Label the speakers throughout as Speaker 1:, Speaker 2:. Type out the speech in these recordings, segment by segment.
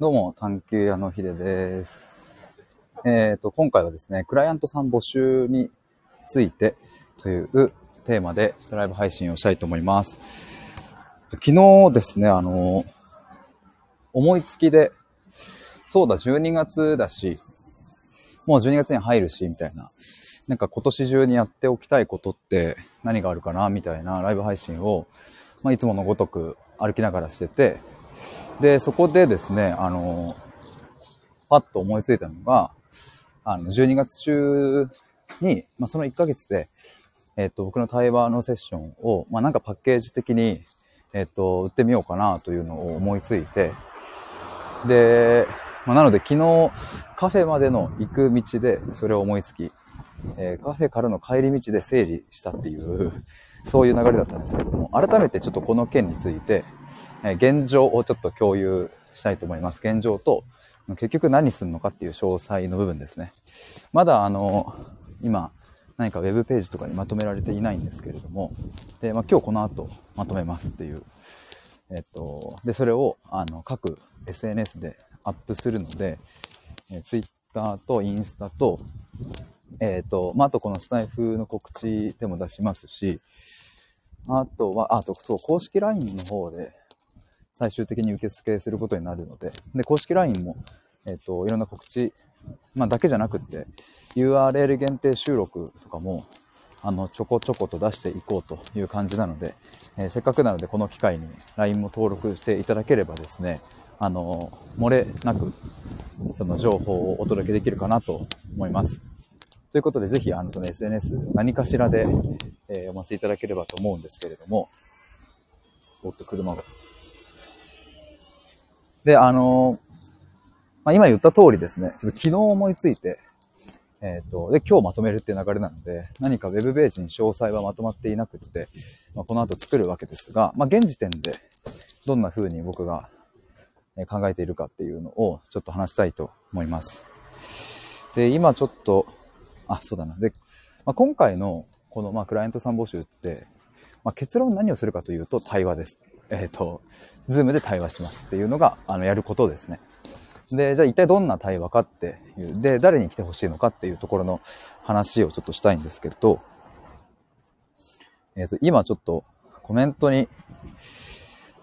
Speaker 1: どうも、探求屋のひでです。えっ、と、今回はですね、クライアントさん募集についてというテーマでライブ配信をしたいと思います。昨日ですね、あの、思いつきで、そうだ、12月だし、もう12月に入るし、みたいな。なんか今年中にやっておきたいことって何があるかな、みたいなライブ配信を、まあ、いつものごとく歩きながらしてて、で、そこでですね、あの、パッと思いついたのが、あの、12月中に、まあ、その1ヶ月で、えっ、と、僕の対話のセッションを、まあ、なんかパッケージ的に、えっ、と、売ってみようかなというのを思いついて、で、まあ、なので昨日、カフェまでの行く道でそれを思いつき、えーカフェからの帰り道で整理したっていう、そういう流れだったんですけども、改めてちょっとこの件について、え現状をちょっと共有したいと思います。現状と、結局何するのかっていう詳細の部分ですね。まだあの、今、何かウェブページとかにまとめられていないんですけれども、で、まあ、今日この後まとめますっていう、えっと、で、それを、あの、各 SNS でアップするので、え、Twitter とインスタと、えっ、と、まあ、あとこのスタイフの告知でも出しますし、あとは、あと、そう、公式 LINE の方で最終的に受付することになるので、で、公式 LINE も、えっ、と、いろんな告知、まあ、だけじゃなくって、URL 限定収録とかも、あの、ちょこちょこと出していこうという感じなので、えーせっかくなのでこの機会に LINE も登録していただければですね、あの、漏れなく、その情報をお届けできるかなと思います。ということで、ぜひ、あの、その SNS、何かしらで、えーお待ちいただければと思うんですけれども、おっと、車が。で、あのまあ、今言った通りですね、ちょっと昨日思いついて、えっ、と、で、今日まとめるっていう流れなので、何かウェブページに詳細はまとまっていなくって、まあ、この後作るわけですが、まあ、現時点でどんな風に僕が考えているかっていうのをちょっと話したいと思います。で、今ちょっと、あ、そうだな。で、まあ、今回のこの、まあ、クライアントさん募集って、まあ、結論何をするかというと対話です。えっ、と、ズームで対話しますっていうのが、あの、やることですね。で、じゃあ一体どんな対話かっていう、で、誰に来てほしいのかっていうところの話をちょっとしたいんですけれど、えっ、と、今ちょっとコメントに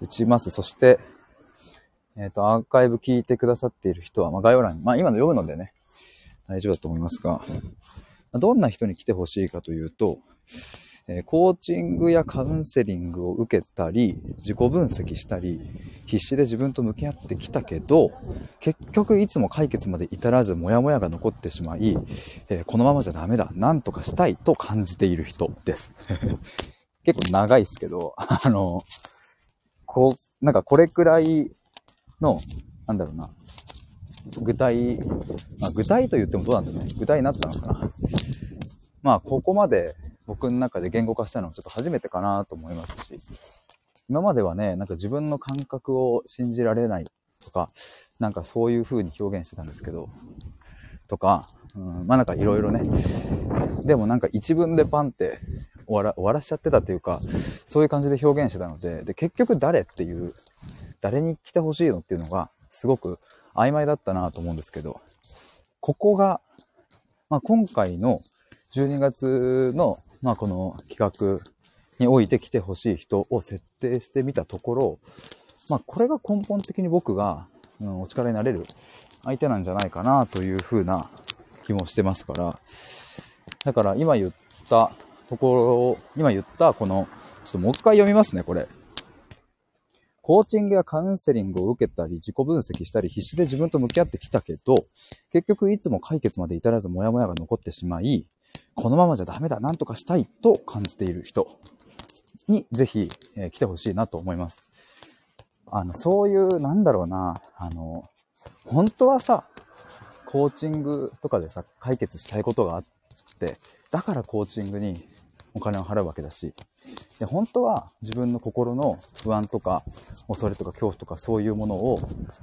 Speaker 1: 打ちます。そして、えっ、と、アーカイブ聞いてくださっている人は、まあ、概要欄に、まあ、今の読むのでね、大丈夫だと思いますが、どんな人に来てほしいかというと、えコーチングやカウンセリングを受けたり、自己分析したり、必死で自分と向き合ってきたけど、結局いつも解決まで至らず、モヤモヤが残ってしまい、えこのままじゃダメだ、なんとかしたいと感じている人です。結構長いですけど、あの、こう、なんかこれくらいの、なんだろうな、具体、まあ、具体と言ってもどうなんだろうね。具体になったのかな。まあ、ここまで僕の中で言語化したのはちょっと初めてかなと思いますし、今まではね、なんか自分の感覚を信じられないとか、なんかそういう風に表現してたんですけど、とか、うん、まあなんかいろいろね。でもなんか一文でパンって終わらわらしちゃってたというか、そういう感じで表現してたので、で、結局誰っていう、誰に来てほしいのっていうのが、すごく曖昧だったなと思うんですけど、ここが、まあ、今回の12月の、まあ、この企画において来てほしい人を設定してみたところ、まあ、これが根本的に僕が、うん、お力になれる相手なんじゃないかなというふうな気もしてますから、だから今言ったところを、今言ったこの、ちょっともう一回読みますね、これ。コーチングやカウンセリングを受けたり、自己分析したり、必死で自分と向き合ってきたけど、結局いつも解決まで至らずモヤモヤが残ってしまい、このままじゃダメだ、なんとかしたいと感じている人にぜひ、えー来てほしいなと思います。あの、そういう、なんだろうな、あの、本当はさ、コーチングとかでさ、解決したいことがあって、だからコーチングにお金を払うわけだし、で本当は自分の心の不安とか恐れとか恐怖とかそういうものを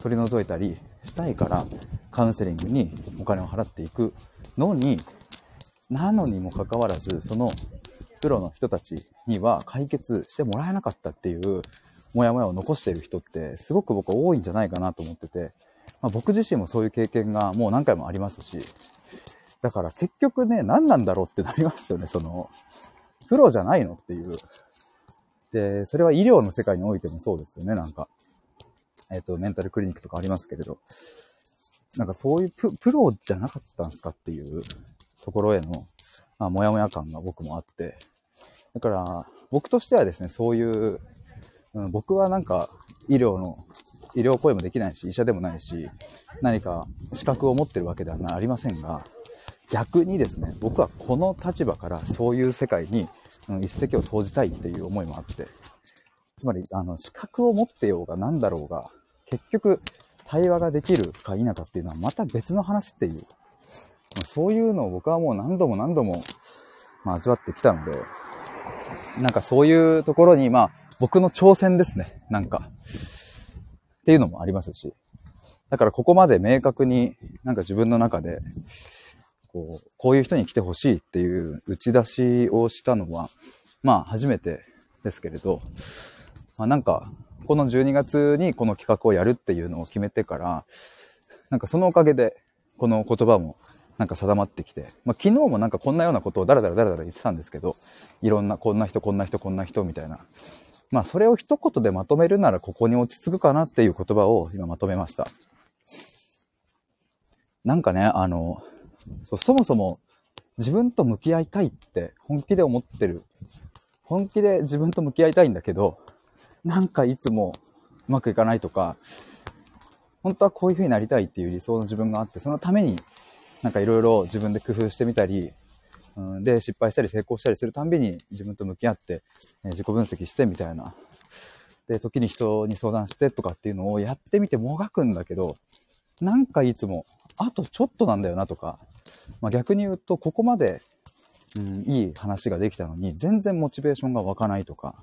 Speaker 1: 取り除いたりしたいからカウンセリングにお金を払っていくのになのにもかかわらずそのプロの人たちには解決してもらえなかったっていうモヤモヤを残している人ってすごく僕は多いんじゃないかなと思っててまあ、僕自身もそういう経験がもう何回もありますし、だから結局ね、何なんだろうってなりますよね、その、プロじゃないのっていう。で、それは医療の世界においてもそうですよね、なんか。えっ、ー、と、メンタルクリニックとかありますけれど。なんかそういうプロじゃなかったんですかっていうところへの、まあ、もやもや感が僕もあって。だから、僕としてはですね、そういう、うん、僕はなんか医療の、医療行為もできないし、医者でもないし、何か資格を持ってるわけではありませんが、逆にですね、僕はこの立場からそういう世界に、うん、一石を投じたいっていう思いもあって、つまり、あの、資格を持ってようが何だろうが、結局、対話ができるか否かっていうのはまた別の話っていう、まあ、そういうのを僕はもう何度も何度も、まあ、味わってきたので、なんかそういうところに、まあ、僕の挑戦ですね。なんか。っていうのもありますし。だからここまで明確になんか自分の中で、こう、こういう人に来てほしいっていう打ち出しをしたのは、まあ初めてですけれど、まあなんか、この12月にこの企画をやるっていうのを決めてから、なんかそのおかげで、この言葉もなんか定まってきて、まあ、昨日もなんかこんなようなことをダラダラダラダラ言ってたんですけど、いろんな、こんな人、こんな人、こんな人みたいな。まあそれを一言でまとめるならここに落ち着くかなっていう言葉を今まとめました。なんかね、あの、そそもそも自分と向き合いたいって本気で思ってる。本気で自分と向き合いたいんだけど、なんかいつもうまくいかないとか、本当はこういう風になりたいっていう理想の自分があって、そのためになんかいろいろ自分で工夫してみたり、うん、で、失敗したり成功したりするたんびに自分と向き合って、え自己分析してみたいな。で、時に人に相談してとかっていうのをやってみてもがくんだけど、なんかいつも、あとちょっとなんだよなとか、まあ、逆に言うと、ここまで、うん、いい話ができたのに、全然モチベーションが湧かないとか、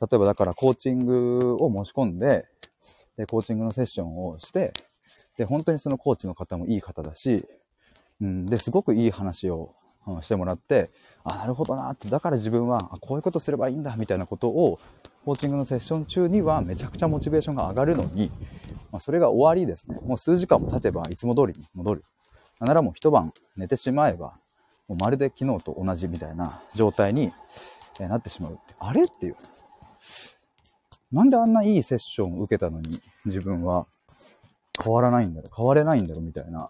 Speaker 1: 例えばだからコーチングを申し込んで、で、コーチングのセッションをして、で、本当にそのコーチの方もいい方だし、うん、で、すごくいい話をしてもらって、あ、なるほどなって、だから自分は、こういうことすればいいんだ、みたいなことを、コーチングのセッション中にはめちゃくちゃモチベーションが上がるのに、まあ、それが終わりですね。もう数時間も経てばいつも通りに戻る。ならもう一晩寝てしまえば、もうまるで昨日と同じみたいな状態になってしまうって。あれっていう。なんであんないいセッションを受けたのに自分は変わらないんだろう、変われないんだろうみたいな。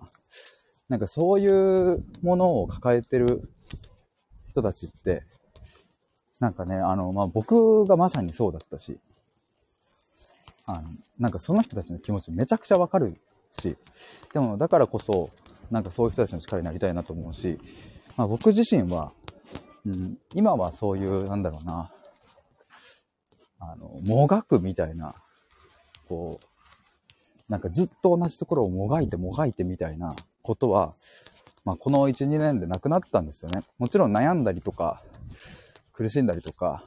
Speaker 1: なんかそういうものを抱えてる人たちって、なんかね、あの、まあ、僕がまさにそうだったし、あの、なんかその人たちの気持ちめちゃくちゃわかるし、でもだからこそ、なんかそういう人たちの力になりたいなと思うし、まあ、僕自身は、うん、今はそういう、なんだろうな、あの、もがくみたいな、こう、なんかずっと同じところをもがいてもがいてみたいなことは、まあ、この1、2年でなくなったんですよね。もちろん悩んだりとか、苦しんだりとか、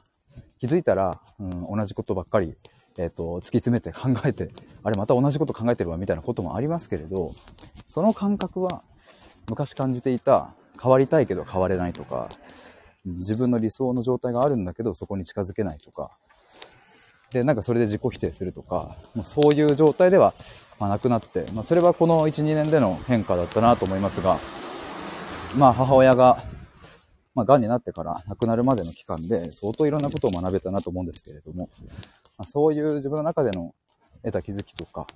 Speaker 1: 気づいたら、うん、同じことばっかり、えっ、ー、と、突き詰めて考えて、あれまた同じこと考えてるわみたいなこともありますけれど、その感覚は昔感じていた変わりたいけど変われないとか、自分の理想の状態があるんだけどそこに近づけないとか、で、なんかそれで自己否定するとか、もうそういう状態では、まなくなって、まあ、それはこの1、2年での変化だったなと思いますが、まあ母親が、まあ癌になってから亡くなるまでの期間で相当いろんなことを学べたなと思うんですけれども、まあ、そういう自分の中での得た気づきとか、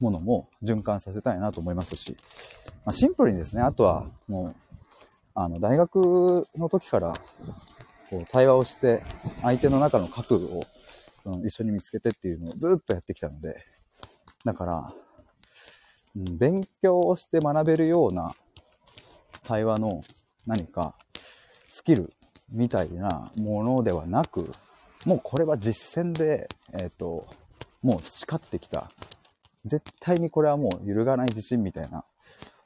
Speaker 1: ものも循環させたいなと思いますし、まあ、シンプルにですね、あとはもう、あの、大学の時から、こう、対話をして、相手の中の核をうん、一緒に見つけてっていうのをずっとやってきたので、だから、うん、勉強をして学べるような対話の何かスキルみたいなものではなく、もうこれは実践で、えっ、ー、と、もう培ってきた。絶対にこれはもう揺るがない自信みたいな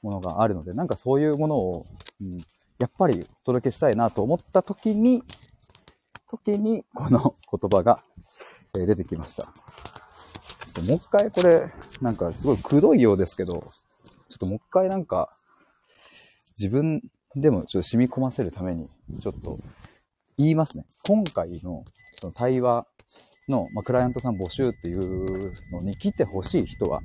Speaker 1: ものがあるので、なんかそういうものを、うん、やっぱりお届けしたいなと思った時に、時にこの言葉がえ出てきました。ちょっともう一回これ、なんかすごいくどいようですけど、ちょっともう一回なんか、自分でもちょっと染み込ませるために、ちょっと言いますね。今回のその対話の、まあ、クライアントさん募集っていうのに来てほしい人は、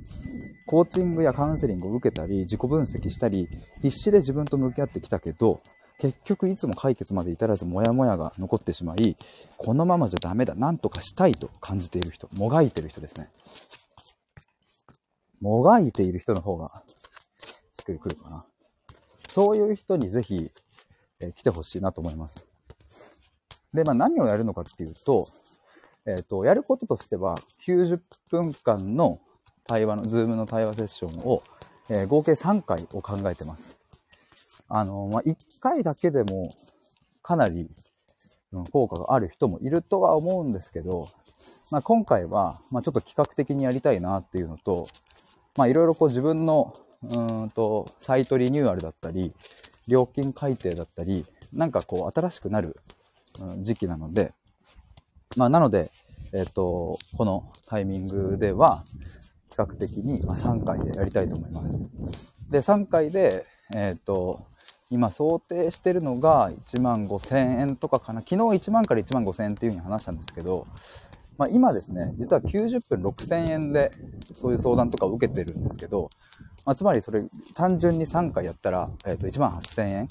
Speaker 1: コーチングやカウンセリングを受けたり、自己分析したり、必死で自分と向き合ってきたけど、結局いつも解決まで至らずモヤモヤが残ってしまい、このままじゃダメだ、なんとかしたいと感じている人、もがいている人ですね。もがいている人の方がしっくりくるかな。そういう人にぜひ、えー、来てほしいなと思います。で、まあ何をやるのかっていうと、えっ、ー、と、やることとしては、90分間の対話の、ズームの対話セッションを、えー、合計3回を考えてます。あの、まあ、1回だけでもかなり、うん、効果がある人もいるとは思うんですけど、まあ、今回は、まあ、ちょっと企画的にやりたいなっていうのと、まあ、いろいろこう自分の、うんと、サイトリニューアルだったり、料金改定だったり、なんかこう新しくなる、時期なので、まあ、なので、えっ、ー、と、このタイミングでは、比較的に、3回でやりたいと思います。で、3回で、えっ、ー、と、今想定してるのが1万5000円とかかな。昨日1万から1万5000円っていう風に話したんですけど、まあ、今ですね、実は90分6000円でそういう相談とかを受けてるんですけど、まあ、つまりそれ単純に3回やったら、えっ、ー、と1万8000円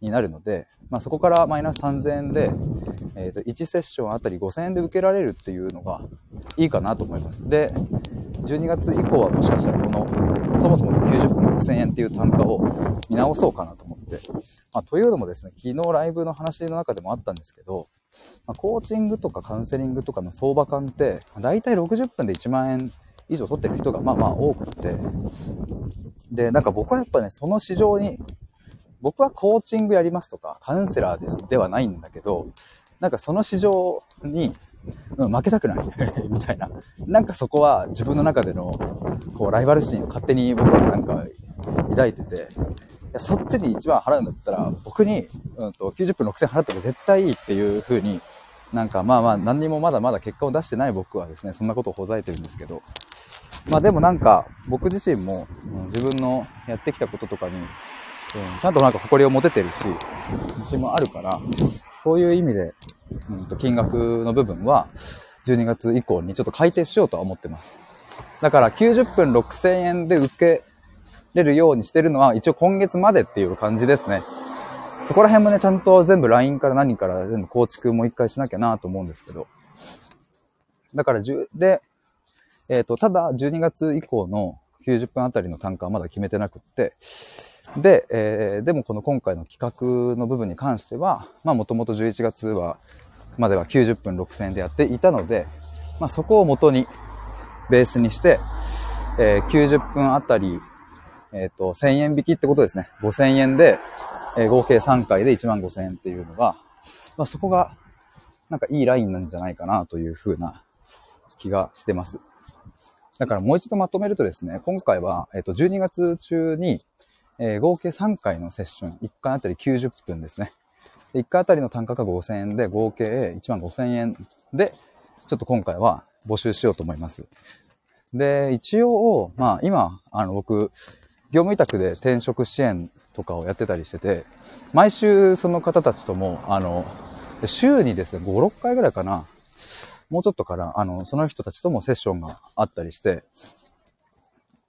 Speaker 1: になるので、まあ、そこからマイナス3000円で、えっ、ー、と1セッションあたり5000円で受けられるっていうのがいいかなと思います。で、12月以降はもしかしたらこの、そもそもの90分6000円っていう単価を見直そうかなと思って。まあ、というのもですね、昨日ライブの話の中でもあったんですけど、まあ、コーチングとかカウンセリングとかの相場感って、だいたい60分で1万円以上取ってる人がまあまあ多くて、で、なんか僕はやっぱね、その市場に、僕はコーチングやりますとか、カウンセラーですではないんだけど、なんかその市場にうん、負けたくない みたいな。なんかそこは自分の中での、こう、ライバル心を勝手に僕はなんか抱いてて、いやそっちに一番払うんだったら、僕に、うんと、90分6000払っても絶対いいっていう風に、なんかまあまあ何にもまだまだ結果を出してない僕はですね、そんなことをほざいてるんですけど、まあでもなんか僕自身も、うん、自分のやってきたこととかに、うん、ちゃんとなんか誇りを持ててるし、自信もあるから、そういう意味で、うんと金額の部分は、12月以降にちょっと改定しようとは思ってます。だから90分6000円で受けれるようにしてるのは一応今月までっていう感じですね。そこら辺もね、ちゃんと全部 LINE から何から全部構築もう一回しなきゃなと思うんですけど。だから、で、えっ、ー、と、ただ12月以降の90分あたりの単価はまだ決めてなくって、で、えー、でもこの今回の企画の部分に関しては、まあもともと11月は、までは90分6000円でやっていたので、まあそこを元に、ベースにして、えー、90分あたり、えっ、ー、と、1000円引きってことですね。5000円で、え、合計3回で1万5000円っていうのが、まあそこが、なんかいいラインなんじゃないかなというふうな気がしてます。だからもう一度まとめるとですね、今回は、えっ、と、12月中に、えー、合計3回のセッション、1回あたり90分ですね。1回あたりの単価が5000円で、合計1万5000円で、ちょっと今回は募集しようと思います。で、一応、まあ今、あの僕、業務委託で転職支援とかをやってたりしてて、毎週その方たちとも、あの、週にですね、5、6回ぐらいかな、もうちょっとから、あの、その人たちともセッションがあったりして、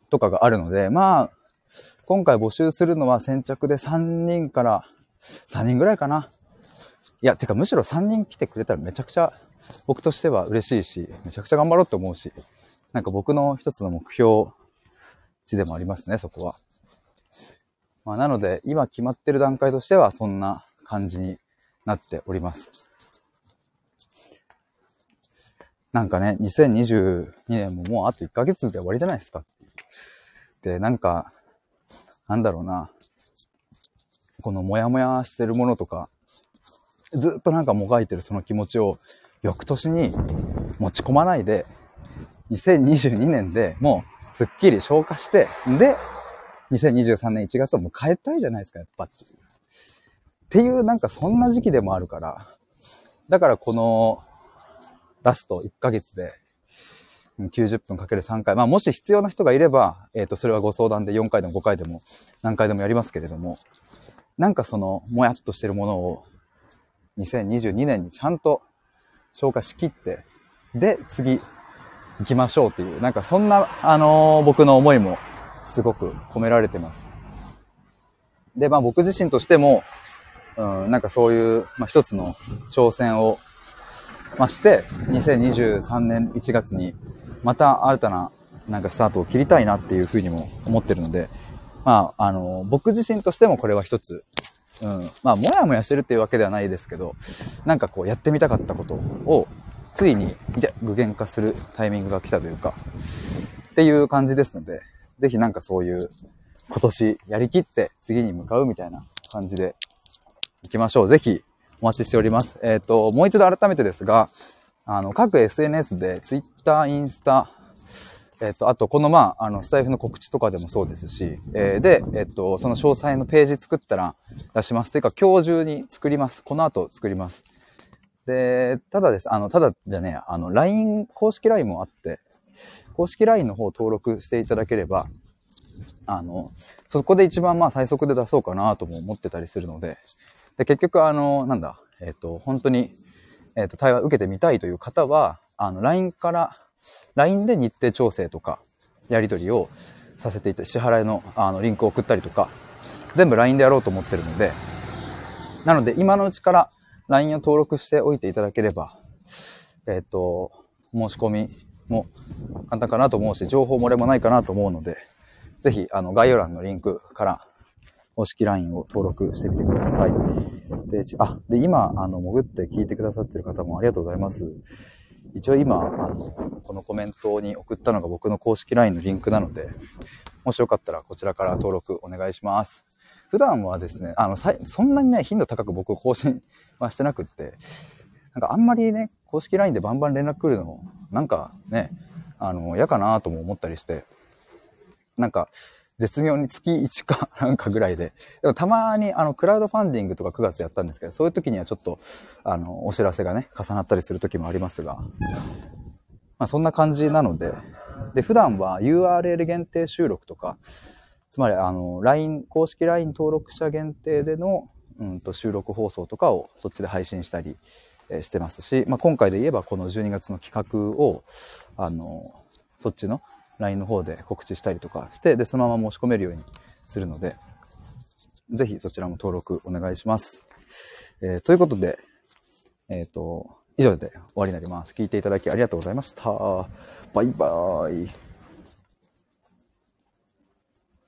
Speaker 1: とかがあるので、まあ、今回募集するのは先着で3人から3人ぐらいかな。いや、てかむしろ3人来てくれたらめちゃくちゃ僕としては嬉しいし、めちゃくちゃ頑張ろうって思うし、なんか僕の一つの目標値でもありますね、そこは。まあ、なので、今決まってる段階としてはそんな感じになっております。なんかね、2022年ももうあと1ヶ月で終わりじゃないですか。で、なんか、なんだろうな、このモヤモヤしてるものとか、ずっとなんかもがいてるその気持ちを翌年に持ち込まないで、2022年でもうすっきり消化して、で、2023年1月を迎えたいじゃないですか、やっぱっていう。っていうなんかそんな時期でもあるから、だからこのラスト1ヶ月で90分かける3回。まあ、もし必要な人がいれば、えっ、ー、と、それはご相談で4回でも5回でも何回でもやりますけれども、なんかその、もやっとしてるものを、2022年にちゃんと消化しきって、で、次、行きましょうっていう、なんかそんな、あのー僕の思いもすごく込められてます。で、まあ僕自身としても、うん、なんかそういう、まあ一つの挑戦を、まあして、2023年1月に、また新たな、なんかスタートを切りたいなっていうふうにも思ってるので、まあ、あの、僕自身としてもこれは一つ、うん、まあ、もやもやしてるっていうわけではないですけど、なんかこう、やってみたかったことを、ついに、具現化するタイミングが来たというか、っていう感じですので、ぜひなんかそういう、今年やりきって次に向かうみたいな感じで行きましょう。ぜひお待ちしております。えっ、と、もう一度改めてですが、あの、各 SNS で Twitter、インスタ、えっ、と、あと、このまあ、あの、スタイフの告知とかでもそうですし、えーで、えっ、と、その詳細のページ作ったら出します。というか、今日中に作ります。この後作ります。で、ただです。あの、ただじゃねえ、あの、LINE、公式 LINE もあって、公式 LINE の方を登録していただければ、あの、そこで一番まあ最速で出そうかなとも思ってたりするので、で、結局あの、なんだ、えっ、と、本当に、えっ、と、対話受けてみたいという方は、あの、LINE から、LINE で日程調整とか、やり取りをさせていて、支払いの、あの、リンクを送ったりとか、全部 LINE でやろうと思ってるので、なので、今のうちから LINE を登録しておいていただければ、えっ、と、申し込みも簡単かなと思うし、情報漏れもないかなと思うので、ぜひ、あの、概要欄のリンクから、公式 LINE を登録してみてください。で、あ、で、今、あの、潜って聞いてくださってる方もありがとうございます。一応今、あの、このコメントに送ったのが僕の公式 LINE のリンクなので、もしよかったらこちらから登録お願いします。普段はですね、あの、そんなにね、頻度高く僕更新はしてなくって、なんかあんまりね、公式 LINE でバンバン連絡来るのも、なんかね、あの、嫌かなとも思ったりして、なんか、絶妙に月1か なんかぐらいで。でもたまに、あの、クラウドファンディングとか9月やったんですけど、そういう時にはちょっと、あの、お知らせがね、重なったりする時もありますが、まあそんな感じなので、で、普段は URL 限定収録とか、つまり、あの、LINE、公式 LINE 登録者限定での、うんと、収録放送とかをそっちで配信したり、えしてますし、まあ今回で言えばこの12月の企画を、あの、そっちの LINE の方で告知したりとかして、で、そのまま申し込めるようにするので、ぜひそちらも登録お願いします。えーということで、えっ、と、以上で終わりになります。聞いていただきありがとうございました。バイバーイ。